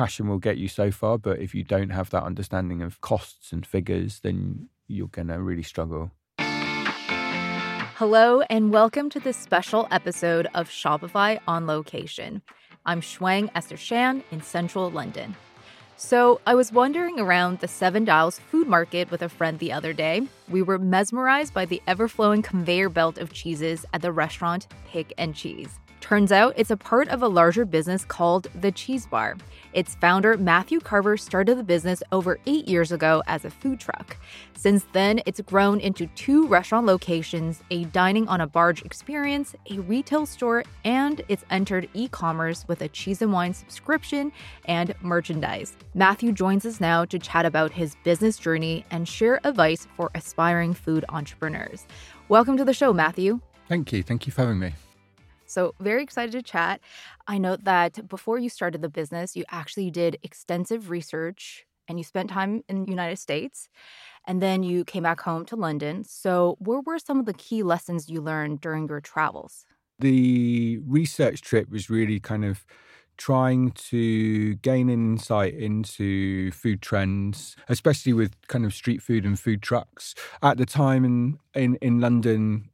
passion will get you so far, but if you don't have that understanding of costs and figures, then you're going to really struggle. Hello, and welcome to this special episode of Shopify on Location. I'm Shuang Esther Shan in central London. So, I was wandering around the Seven Dials food market with a friend the other day. We were mesmerized by the ever flowing conveyor belt of cheeses at the restaurant Pick and Cheese. Turns out it's a part of a larger business called the Cheese Bar. Its founder, Matthew Carver, started the business over eight years ago as a food truck. Since then, it's grown into two restaurant locations, a dining on a barge experience, a retail store, and it's entered e commerce with a cheese and wine subscription and merchandise. Matthew joins us now to chat about his business journey and share advice for aspiring food entrepreneurs. Welcome to the show, Matthew. Thank you. Thank you for having me. So, very excited to chat. I know that before you started the business, you actually did extensive research and you spent time in the United States and then you came back home to London. So, what were some of the key lessons you learned during your travels? The research trip was really kind of trying to gain insight into food trends, especially with kind of street food and food trucks. At the time in, in, in London,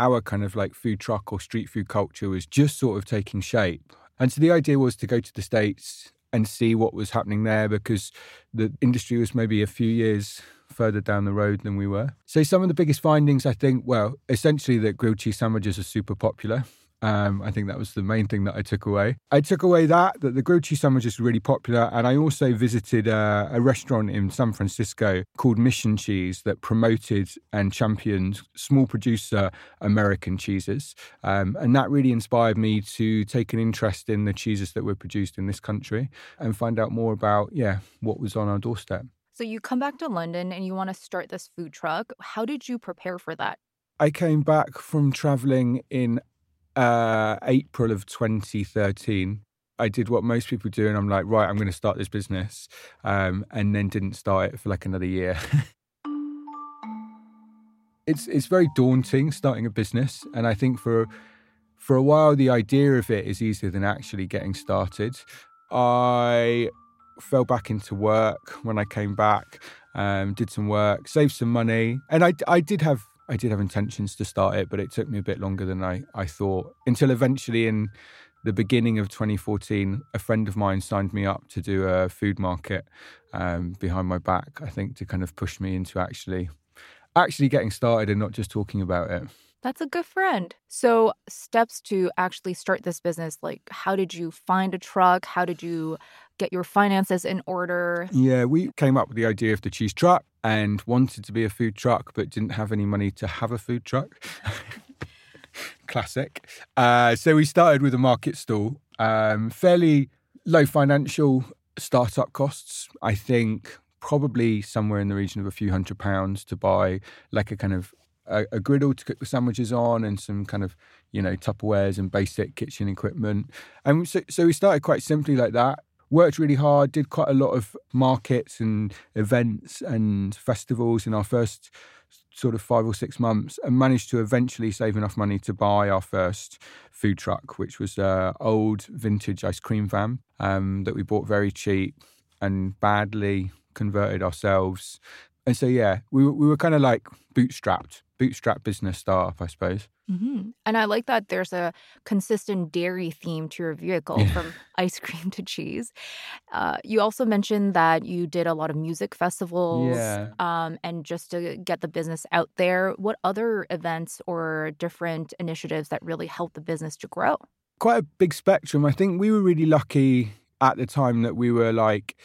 our kind of like food truck or street food culture was just sort of taking shape. And so the idea was to go to the States and see what was happening there because the industry was maybe a few years further down the road than we were. So some of the biggest findings, I think, well, essentially that grilled cheese sandwiches are super popular. Um, I think that was the main thing that I took away. I took away that that the grilled cheese sandwich is just really popular, and I also visited uh, a restaurant in San Francisco called Mission Cheese that promoted and championed small producer American cheeses, um, and that really inspired me to take an interest in the cheeses that were produced in this country and find out more about yeah what was on our doorstep. So you come back to London and you want to start this food truck. How did you prepare for that? I came back from traveling in uh, April of 2013, I did what most people do, and I'm like, right, I'm going to start this business, um, and then didn't start it for like another year. it's it's very daunting starting a business, and I think for for a while the idea of it is easier than actually getting started. I fell back into work when I came back, um, did some work, saved some money, and I I did have I did have intentions to start it, but it took me a bit longer than I, I thought until eventually in the beginning of 2014, a friend of mine signed me up to do a food market um, behind my back, I think, to kind of push me into actually actually getting started and not just talking about it. That's a good friend. So, steps to actually start this business like, how did you find a truck? How did you get your finances in order? Yeah, we came up with the idea of the cheese truck and wanted to be a food truck, but didn't have any money to have a food truck. Classic. Uh, so, we started with a market stall, um, fairly low financial startup costs. I think probably somewhere in the region of a few hundred pounds to buy like a kind of a, a, griddle to cook the sandwiches on and some kind of you know Tupperwares and basic kitchen equipment. And so, so we started quite simply like that. Worked really hard, did quite a lot of markets and events and festivals in our first sort of five or six months and managed to eventually save enough money to buy our first food truck, which was an old vintage ice cream van um, that we bought very cheap and badly converted ourselves. And so, yeah, we, we were kind of like bootstrapped bootstrap business startup, I suppose. Mm-hmm. And I like that there's a consistent dairy theme to your vehicle yeah. from ice cream to cheese. Uh, you also mentioned that you did a lot of music festivals yeah. um, and just to get the business out there. What other events or different initiatives that really helped the business to grow? Quite a big spectrum. I think we were really lucky at the time that we were like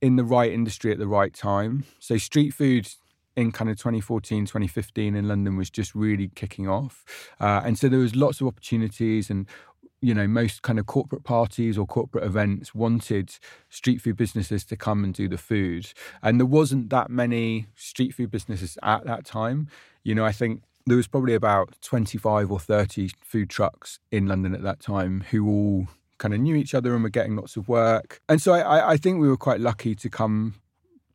in the right industry at the right time. So street food in kind of 2014 2015 in london was just really kicking off. Uh, and so there was lots of opportunities and you know most kind of corporate parties or corporate events wanted street food businesses to come and do the food. And there wasn't that many street food businesses at that time. You know i think there was probably about 25 or 30 food trucks in london at that time who all kind of knew each other and were getting lots of work. And so i, I think we were quite lucky to come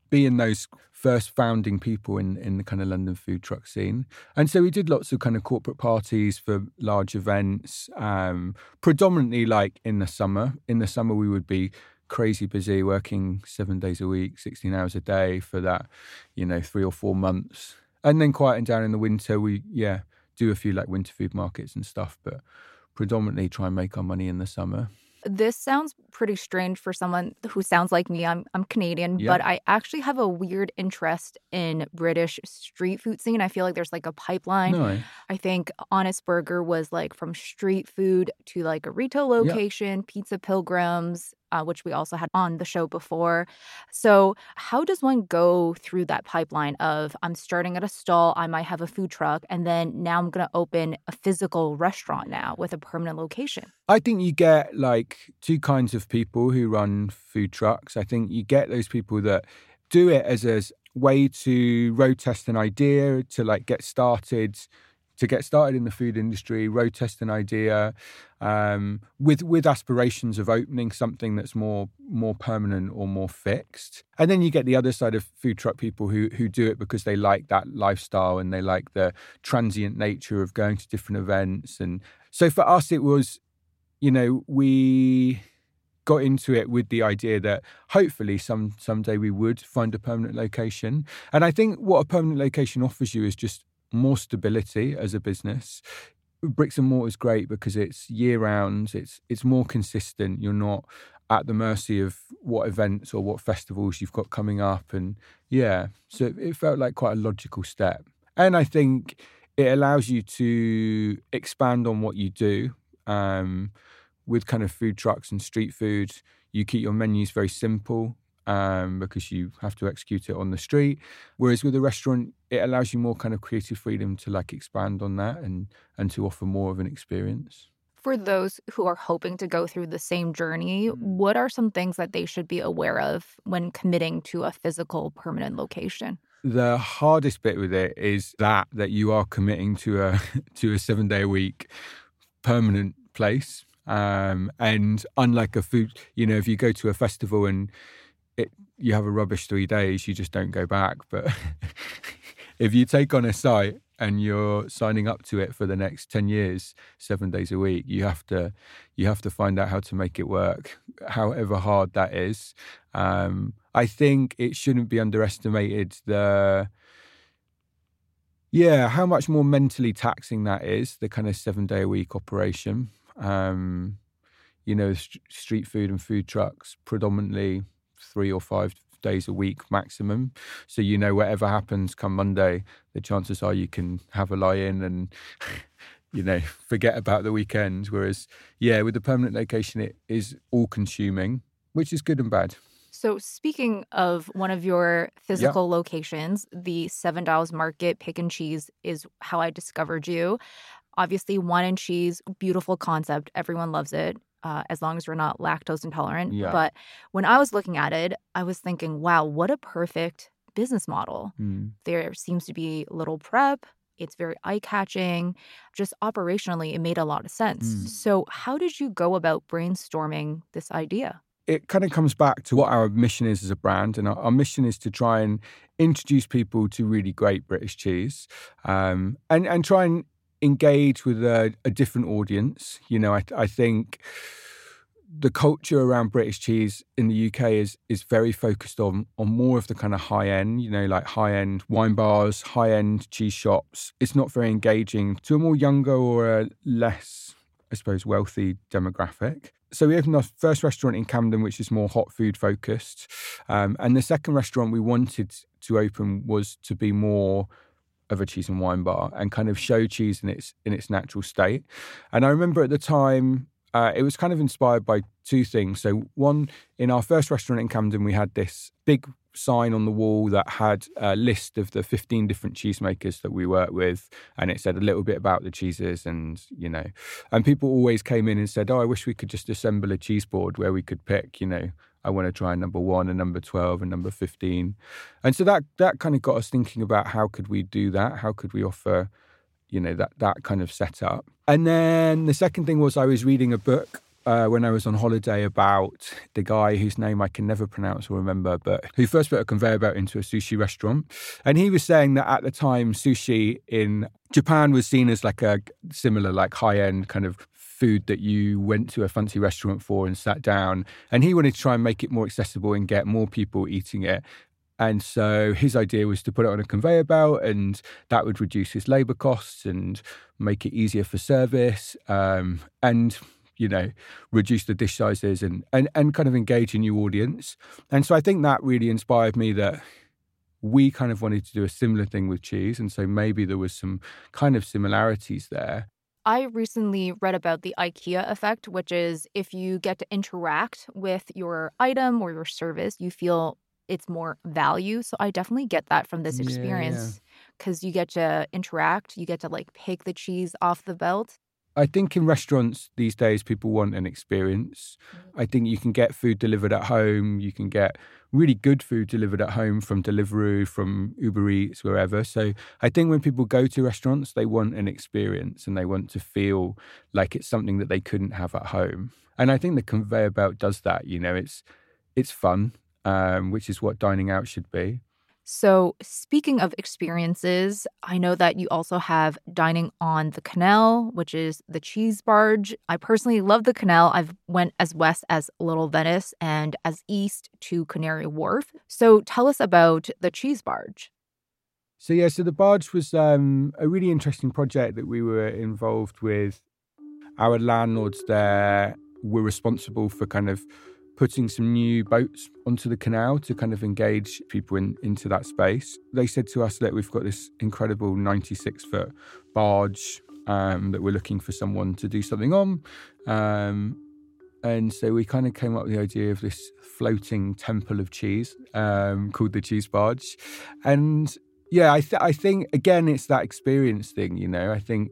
be in those first founding people in, in the kind of London food truck scene. And so we did lots of kind of corporate parties for large events, um, predominantly like in the summer. In the summer, we would be crazy busy, working seven days a week, 16 hours a day for that, you know, three or four months. And then quieting down in the winter, we, yeah, do a few like winter food markets and stuff, but predominantly try and make our money in the summer. This sounds pretty strange for someone who sounds like me. I'm I'm Canadian, but I actually have a weird interest in British street food scene. I feel like there's like a pipeline. No, I think Honest Burger was like from street food to like a retail location, Pizza Pilgrims, uh, which we also had on the show before. So, how does one go through that pipeline of I'm starting at a stall, I might have a food truck, and then now I'm going to open a physical restaurant now with a permanent location? I think you get like two kinds of people who run food trucks. I think you get those people that do it as a way to road test an idea, to like get started, to get started in the food industry, road test an idea, um, with with aspirations of opening something that's more more permanent or more fixed. And then you get the other side of food truck people who who do it because they like that lifestyle and they like the transient nature of going to different events. And so for us, it was you know, we got into it with the idea that hopefully some someday we would find a permanent location. And I think what a permanent location offers you is just more stability as a business. Bricks and mortar is great because it's year round, it's it's more consistent. You're not at the mercy of what events or what festivals you've got coming up. And yeah, so it felt like quite a logical step. And I think it allows you to expand on what you do um, with kind of food trucks and street food. You keep your menus very simple um, because you have to execute it on the street. Whereas with a restaurant, it allows you more kind of creative freedom to like expand on that and and to offer more of an experience. For those who are hoping to go through the same journey, Mm. what are some things that they should be aware of when committing to a physical permanent location? The hardest bit with it is that that you are committing to a to a seven day a week permanent place. Um, and unlike a food, you know, if you go to a festival and it you have a rubbish three days, you just don't go back. But if you take on a site and you're signing up to it for the next 10 years seven days a week you have to you have to find out how to make it work however hard that is um, i think it shouldn't be underestimated the yeah how much more mentally taxing that is the kind of seven day a week operation um, you know st- street food and food trucks predominantly three or five days a week maximum so you know whatever happens come monday the chances are you can have a lie in and you know forget about the weekend whereas yeah with the permanent location it is all consuming which is good and bad So, speaking of one of your physical locations, the Seven Dials Market Pick and Cheese is how I discovered you. Obviously, wine and cheese, beautiful concept. Everyone loves it. Uh, as long as you're not lactose intolerant. Yeah. But when I was looking at it, I was thinking, wow, what a perfect business model. Mm. There seems to be little prep. It's very eye catching. Just operationally, it made a lot of sense. Mm. So, how did you go about brainstorming this idea? it kind of comes back to what our mission is as a brand. And our, our mission is to try and introduce people to really great British cheese um, and, and try and engage with a, a different audience. You know, I, I think the culture around British cheese in the UK is is very focused on on more of the kind of high end, you know, like high end wine bars, high end cheese shops. It's not very engaging to a more younger or a less, I suppose, wealthy demographic. So we opened our first restaurant in Camden, which is more hot food focused, um, and the second restaurant we wanted to open was to be more of a cheese and wine bar and kind of show cheese in its in its natural state. And I remember at the time uh, it was kind of inspired by two things. So one, in our first restaurant in Camden, we had this big sign on the wall that had a list of the 15 different cheesemakers that we work with and it said a little bit about the cheeses and you know and people always came in and said oh i wish we could just assemble a cheese board where we could pick you know i want to try number 1 and number 12 and number 15 and so that that kind of got us thinking about how could we do that? How could we offer you know that that kind of setup? And then the second thing was i was reading a book uh, when I was on holiday about the guy whose name I can never pronounce or remember, but who first put a conveyor belt into a sushi restaurant. And he was saying that at the time, sushi in Japan was seen as like a similar, like high end kind of food that you went to a fancy restaurant for and sat down. And he wanted to try and make it more accessible and get more people eating it. And so his idea was to put it on a conveyor belt, and that would reduce his labor costs and make it easier for service. Um, and you know, reduce the dish sizes and, and, and kind of engage a new audience. And so I think that really inspired me that we kind of wanted to do a similar thing with cheese. And so maybe there was some kind of similarities there. I recently read about the IKEA effect, which is if you get to interact with your item or your service, you feel it's more value. So I definitely get that from this experience because yeah. you get to interact, you get to like pick the cheese off the belt. I think in restaurants these days, people want an experience. I think you can get food delivered at home. You can get really good food delivered at home from Deliveroo, from Uber Eats, wherever. So I think when people go to restaurants, they want an experience and they want to feel like it's something that they couldn't have at home. And I think the conveyor belt does that. You know, it's it's fun, um, which is what dining out should be. So, speaking of experiences, I know that you also have dining on the canal, which is the cheese barge. I personally love the canal. I've went as west as Little Venice and as east to Canary Wharf. So, tell us about the cheese barge. So yeah, so the barge was um, a really interesting project that we were involved with. Our landlords there were responsible for kind of putting some new boats onto the canal to kind of engage people in, into that space. They said to us that we've got this incredible 96 foot barge um, that we're looking for someone to do something on. Um, and so we kind of came up with the idea of this floating temple of cheese um, called the Cheese Barge. And yeah, I, th- I think, again, it's that experience thing, you know. I think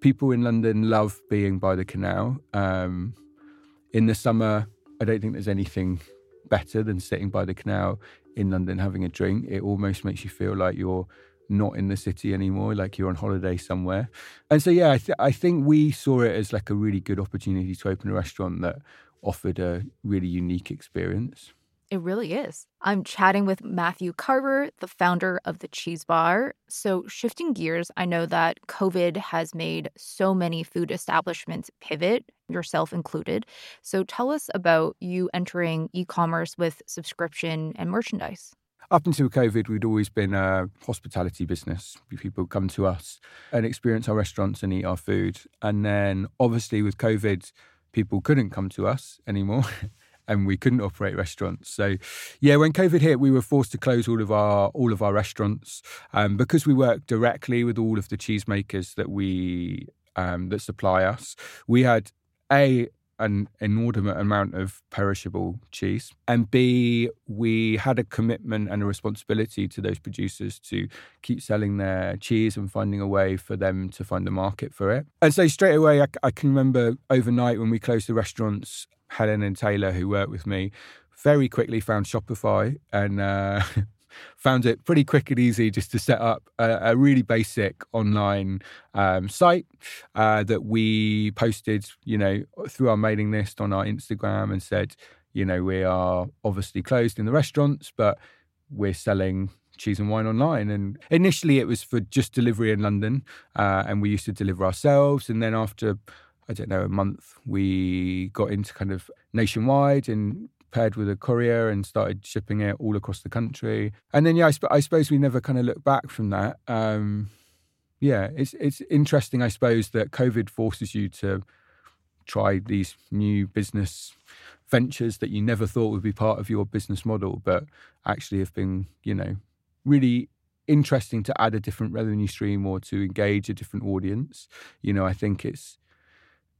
people in London love being by the canal. Um, in the summer, I don't think there's anything better than sitting by the canal in London having a drink. It almost makes you feel like you're not in the city anymore, like you're on holiday somewhere. And so, yeah, I, th- I think we saw it as like a really good opportunity to open a restaurant that offered a really unique experience. It really is. I'm chatting with Matthew Carver, the founder of the Cheese Bar. So, shifting gears, I know that COVID has made so many food establishments pivot, yourself included. So, tell us about you entering e commerce with subscription and merchandise. Up until COVID, we'd always been a hospitality business. People come to us and experience our restaurants and eat our food. And then, obviously, with COVID, people couldn't come to us anymore. and we couldn't operate restaurants. So, yeah, when COVID hit, we were forced to close all of our all of our restaurants um, because we work directly with all of the cheesemakers that we um, that supply us. We had a an inordinate amount of perishable cheese. And B, we had a commitment and a responsibility to those producers to keep selling their cheese and finding a way for them to find a market for it. And so straight away, I, I can remember overnight when we closed the restaurants, Helen and Taylor, who worked with me, very quickly found Shopify and uh, found it pretty quick and easy just to set up a, a really basic online um, site uh, that we posted, you know, through our mailing list on our Instagram and said, you know, we are obviously closed in the restaurants, but we're selling cheese and wine online. And initially it was for just delivery in London, uh, and we used to deliver ourselves. And then after I don't know, a month, we got into kind of nationwide and paired with a courier and started shipping it all across the country. And then, yeah, I, sp- I suppose we never kind of looked back from that. Um, yeah, it's it's interesting, I suppose, that COVID forces you to try these new business ventures that you never thought would be part of your business model, but actually have been, you know, really interesting to add a different revenue stream or to engage a different audience. You know, I think it's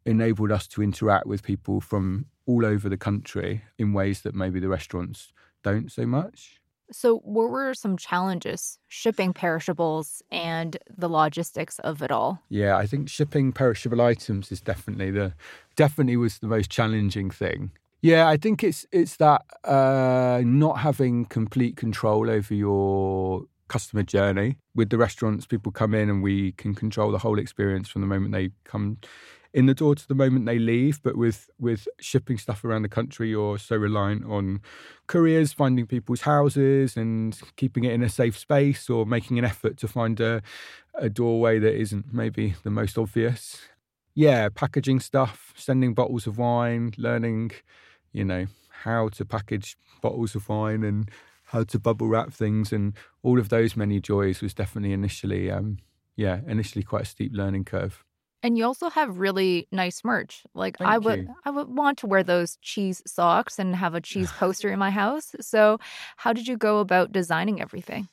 enabled us to interact with people from all over the country in ways that maybe the restaurants don't so much. So, what were some challenges shipping perishables and the logistics of it all? Yeah, I think shipping perishable items is definitely the definitely was the most challenging thing. Yeah, I think it's it's that uh, not having complete control over your customer journey. With the restaurants, people come in and we can control the whole experience from the moment they come in the door to the moment they leave. But with with shipping stuff around the country, you're so reliant on couriers finding people's houses and keeping it in a safe space, or making an effort to find a a doorway that isn't maybe the most obvious. yeah, packaging stuff, sending bottles of wine, learning, you know, how to package bottles of wine and how to bubble wrap things and all of those many joys was definitely initially um yeah initially quite a steep learning curve and you also have really nice merch. Like Thank I would you. I would want to wear those cheese socks and have a cheese poster in my house. So, how did you go about designing everything?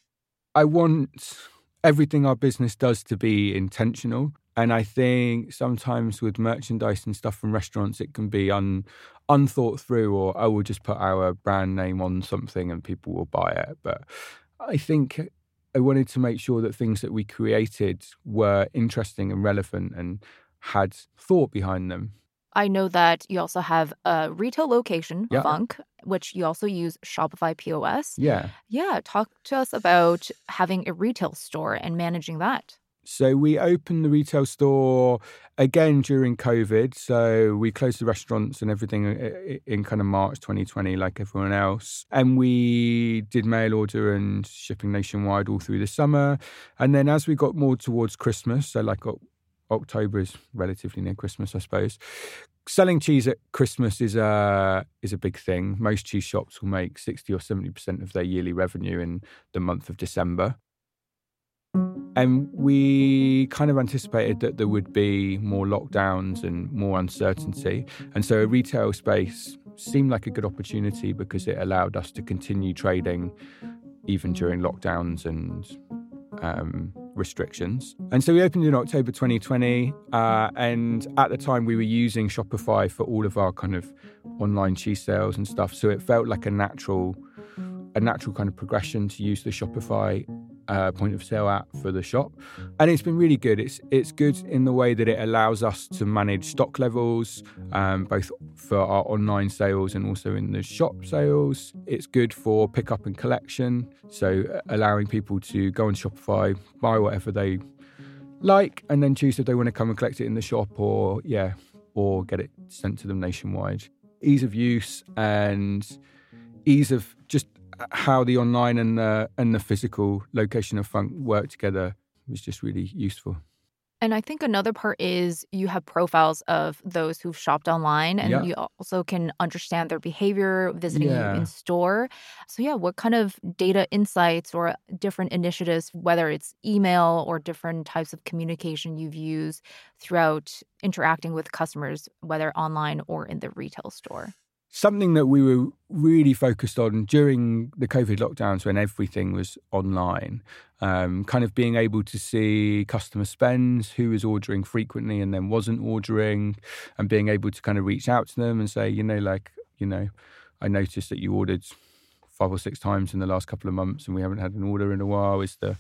i want everything our business does to be intentional and i think sometimes with merchandise and stuff from restaurants it can be un unthought through or oh, i will just put our brand name on something and people will buy it but i think I wanted to make sure that things that we created were interesting and relevant and had thought behind them. I know that you also have a retail location, Yeah. Funk, which you also use Shopify POS. Yeah. Yeah, talk to us about having a retail store and managing that. So we opened the retail store again during COVID. So we closed the restaurants and everything uh, in kind of March 2020, like everyone else. And we did mail order and shipping nationwide all through the summer. And then as we got more towards Christmas, so like October is relatively near Christmas, I suppose. Selling cheese at Christmas is a is a big thing. Most cheese shops will make sixty or seventy percent of their yearly revenue in the month of December. And we kind of anticipated that there would be more lockdowns and more uncertainty. And so a retail space seemed like a good opportunity because it allowed us to continue trading even during lockdowns and um, restrictions. And so we opened in October 2020. Uh, and at the time, we were using Shopify for all of our kind of online cheese sales and stuff. So it felt like a natural, a natural kind of progression to use the Shopify uh, point of sale app for the shop, and it's been really good. It's it's good in the way that it allows us to manage stock levels, um, both for our online sales and also in the shop sales. It's good for pickup and collection, so uh, allowing people to go on Shopify, buy whatever they like, and then choose if they want to come and collect it in the shop or yeah, or get it sent to them nationwide. Ease of use and ease of how the online and the and the physical location of funk work together was just really useful. And I think another part is you have profiles of those who've shopped online and Yeah. you also can understand their behavior visiting Yeah. you in store. So, yeah, what kind of data insights or different initiatives, whether it's email or different types of communication you've used throughout interacting with customers, whether online or in the retail store? Something that we were really focused on during the COVID lockdowns when everything was online, um, kind of being able to see customer spends, who was ordering frequently and then wasn't ordering, and being able to kind of reach out to them and say, you know, like, you know, I noticed that you ordered five or six times in the last couple of months and we haven't had an order in a while. Is there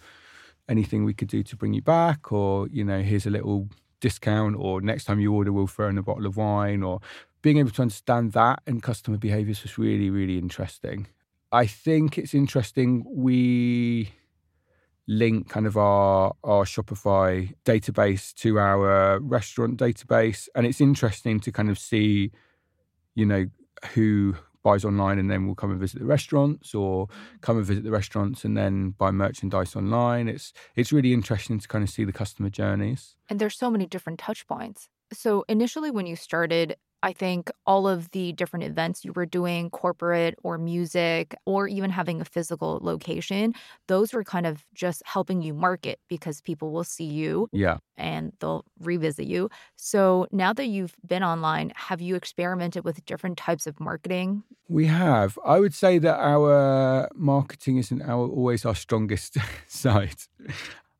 anything we could do to bring you back? Or, you know, here's a little discount, or next time you order, we'll throw in a bottle of wine, or being able to understand that and customer behaviors was really, really interesting. I think it's interesting we link kind of our our Shopify database to our restaurant database. And it's interesting to kind of see, you know, who buys online and then will come and visit the restaurants or come and visit the restaurants and then buy merchandise online. It's it's really interesting to kind of see the customer journeys. And there's so many different touch points. So initially when you started, I think all of the different events you were doing, corporate or music, or even having a physical location, those were kind of just helping you market because people will see you Yeah. and they'll revisit you. So now that you've been online, have you experimented with different types of marketing? We have. I would say that our marketing isn't our, always our strongest side.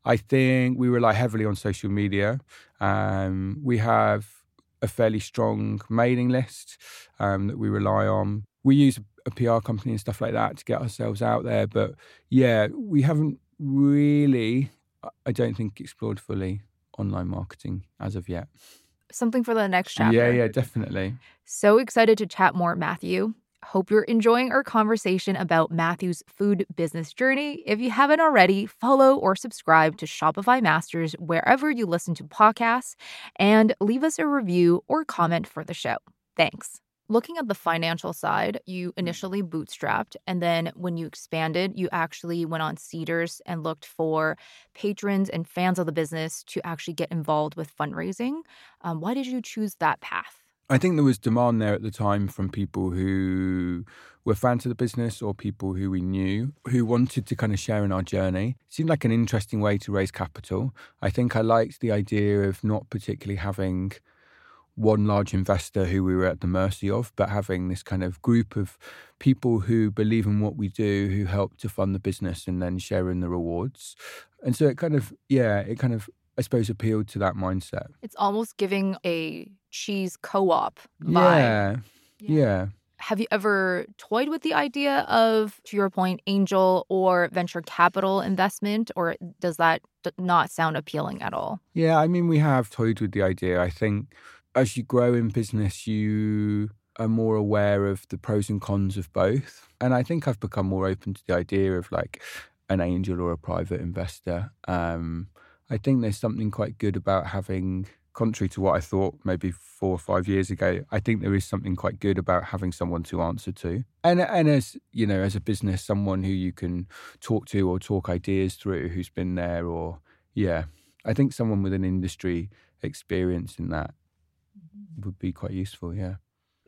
I think we rely heavily on social media. Um, we have a fairly strong mailing list um, that we rely on. We use a PR company and stuff like that to get ourselves out there. But yeah, we haven't really, I don't think, explored fully online marketing as of yet. Something for the next chapter. Yeah, yeah, definitely. So excited to chat more, Matthew. Hope you're enjoying our conversation about Matthew's food business journey. If you haven't already, follow or subscribe to Shopify Masters wherever you listen to podcasts and leave us a review or comment for the show. Thanks. Looking at the financial side, you initially bootstrapped, and then when you expanded, you actually went on Seedrs and looked for patrons and fans of the business to actually get involved with fundraising. Um, why did you choose that path? I think there was demand there at the time from people who were fans of the business or people who we knew who wanted to kind of share in our journey. It seemed like an interesting way to raise capital. I think I liked the idea of not particularly having one large investor who we were at the mercy of, but having this kind of group of people who believe in what we do, who help to fund the business and then share in the rewards. And so it kind of, yeah, it kind of, I suppose, appealed to that mindset. It's almost giving a cheese co op vibe. Yeah. yeah. yeah. Have you ever toyed with the idea of, to your point, angel or venture capital investment, or does that not sound appealing at all? Yeah, I mean, we have toyed with the idea. I think as you grow in business, you are more aware of the pros and cons of both. And I think I've become more open to the idea of like an angel or a private investor. Um, I think there's something quite good about having, contrary to what I thought maybe four or five years ago, I think there is something quite good about having someone to answer to. And and as you know, as a business, someone who you can talk to or talk ideas through, who's been there, or yeah, I think someone with an industry experience in that mm-hmm. would be quite useful. Yeah.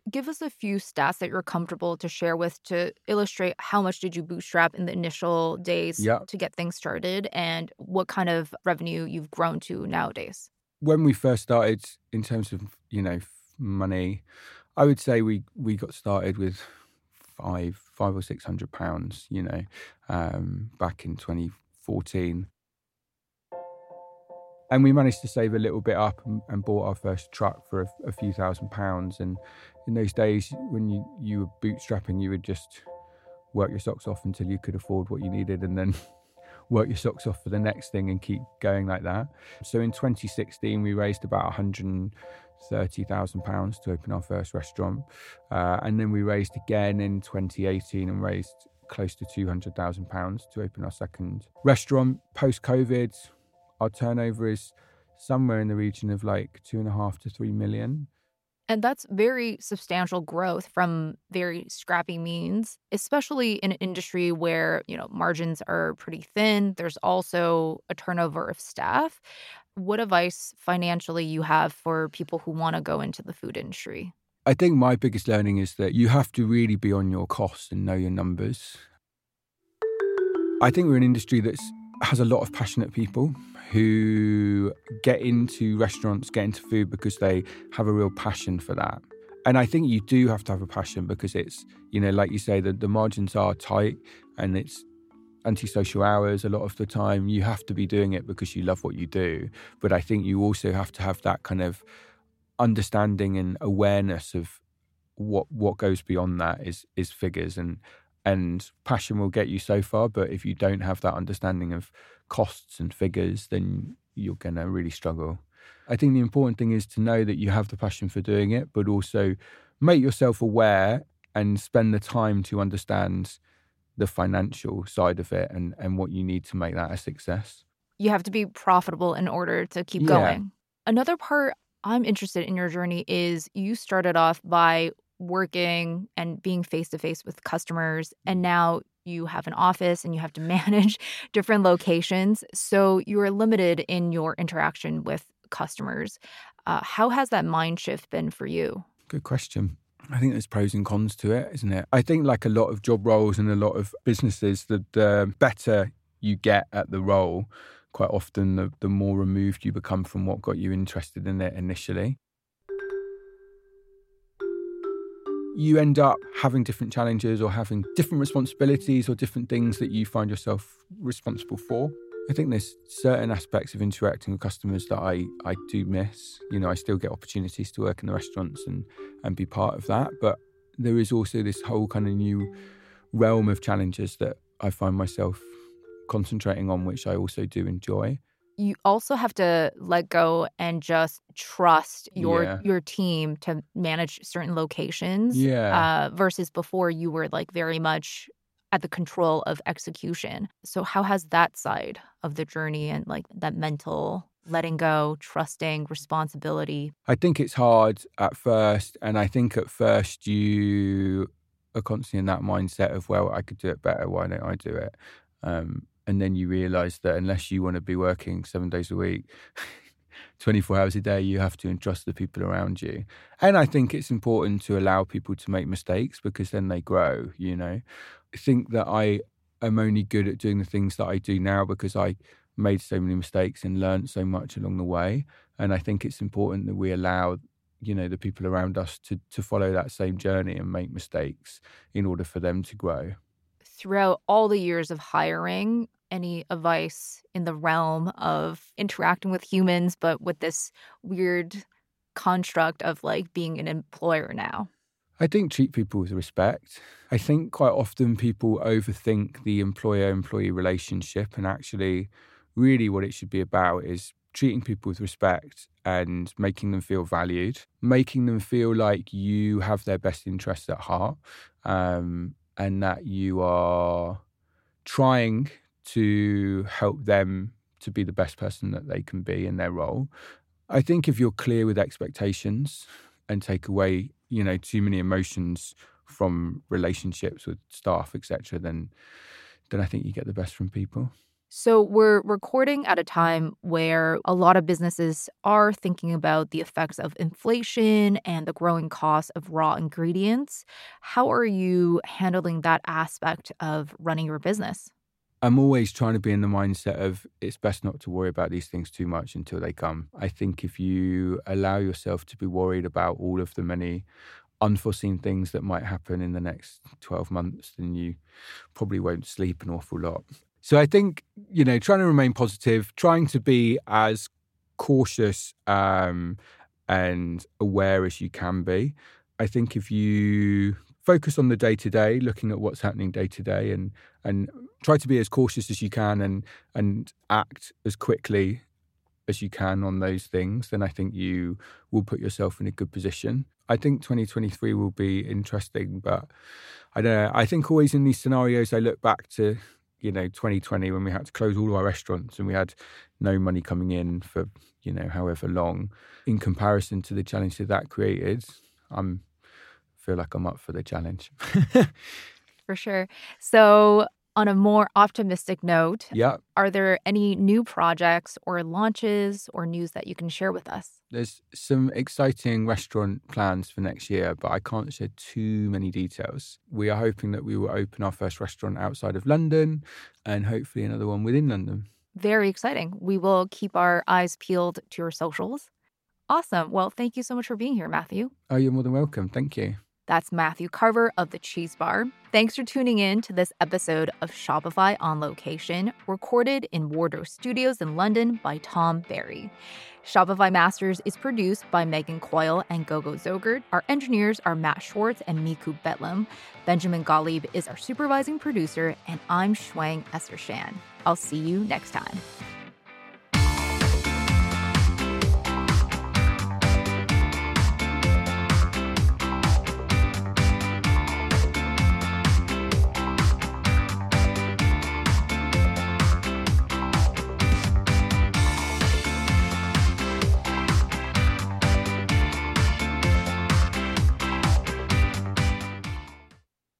Give us a few stats that you're comfortable to share with to illustrate how much did you bootstrap in the initial days yeah. to get things started and what kind of revenue you've grown to nowadays. When we first started, in terms of you know money, I would say we we got started with five five or six hundred pounds. You know, um, back in 2014 and we managed to save a little bit up and, and bought our first truck for a, a, few thousand pounds. And in those days, when you, you were bootstrapping, you would just work your socks off until you could afford what you needed and then work your socks off for the next thing and keep going like that. So in 2016, we raised about 130,000 pounds to open our first restaurant. Uh, and then we raised again in 2018 and raised close to 200,000 pounds to open our second restaurant. Post COVID, our turnover is somewhere in the region of like two and a half to three million. And that's very substantial growth from very scrappy means, especially in an industry where, you know, margins are pretty thin. There's also a turnover of staff. What advice financially you have for people who want to go into the food industry? I think my biggest learning is that you have to really be on your costs and know your numbers. I think we're an industry that has a lot of passionate people who get into restaurants, get into food because they have a real passion for that. And I think you do have to have a passion because it's, you know, like you say, the, the margins are tight and it's antisocial hours a lot of the time. You have to be doing it because you love what you do. But I think you also have to have that kind of understanding and awareness of what what goes beyond that is is figures and and passion will get you so far but if you don't have that understanding of costs and figures, then you're going to really struggle. I think the important thing is to know that you have the passion for doing it, but also make yourself aware and spend the time to understand the financial side of it and, and what you need to make that a success. You have to be profitable in order to keep yeah. going. Another part I'm interested in your journey is you started off by working and being face to face with customers, and now you have an office and you have to manage different locations. So you are limited in your interaction with customers. Uh, how has that mind shift been for you? Good question. I think there's pros and cons to it, isn't it? I think, like a lot of job roles and a lot of businesses, that the better you get at the role, quite often the, the more removed you become from what got you interested in it initially. You end up having different challenges or having different responsibilities or different things that you find yourself responsible for. I think there's certain aspects of interacting with customers that I, I do miss. You know, I still get opportunities to work in the restaurants and, and be part of that. But there is also this whole kind of new realm of challenges that I find myself concentrating on, which I also do enjoy you also have to let go and just trust your yeah. your team to manage certain locations. Yeah. Uh, versus before you were like very much at the control of execution. So how has that side of the journey and like that mental letting go, trusting, responsibility? I think it's hard at first. And I think at first you are constantly in that mindset of, well, I could do it better. Why don't I do it? Um, and then you realize that unless you want to be working seven days a week, 24 hours a day, you have to entrust the people around you. And I think it's important to allow people to make mistakes because then they grow, you know. I think that I am only good at doing the things that I do now because I made so many mistakes and learned so much along the way. And I think it's important that we allow you know the people around us to to follow that same journey and make mistakes in order for them to grow throughout all the years of hiring any advice in the realm of interacting with humans, but with this weird construct of like being an employer now? I think treat people with respect. I think quite often people overthink the employer employee relationship, and actually, really, what it should be about is treating people with respect and making them feel valued, making them feel like you have their best interests at heart, um, and that you are trying to help them to be the best person that they can be in their role. I think if you're clear with expectations and take away, you know, too many emotions from relationships with staff, etc., then then I think you get the best from people. So, we're recording at a time where a lot of businesses are thinking about the effects of inflation and the growing cost of raw ingredients. How are you handling that aspect of running your business? I'm always trying to be in the mindset of it's best not to worry about these things too much until they come. I think if you allow yourself to be worried about all of the many unforeseen things that might happen in the next 12 months, then you probably won't sleep an awful lot. So I think, you know, trying to remain positive, trying to be as cautious um, and aware as you can be. I think if you focus on the day to day, looking at what's happening day to day, and and try to be as cautious as you can, and and act as quickly as you can on those things, then I think you will put yourself in a good position. I think 2023 will be interesting, but I don't know. I think always in these scenarios, I look back to you know 2020 when we had to close all of our restaurants and we had no money coming in for you know however long. In comparison to the challenge that that created, I'm feel like I'm up for the challenge. for sure. So, on a more optimistic note, yeah. are there any new projects or launches or news that you can share with us? There's some exciting restaurant plans for next year, but I can't share too many details. We are hoping that we will open our first restaurant outside of London and hopefully another one within London. Very exciting. We will keep our eyes peeled to your socials. Awesome. Well, thank you so much for being here, Matthew. Oh, you're more than welcome. Thank you. That's Matthew Carver of The Cheese Bar. Thanks for tuning in to this episode of Shopify on Location, recorded in Wardrobe Studios in London by Tom Barry. Shopify Masters is produced by Megan Coyle and Gogo Zogert. Our engineers are Matt Schwartz and Miku Betlam. Benjamin Gottlieb is our supervising producer, and I'm Shuang Esther Shan. I'll see you next time.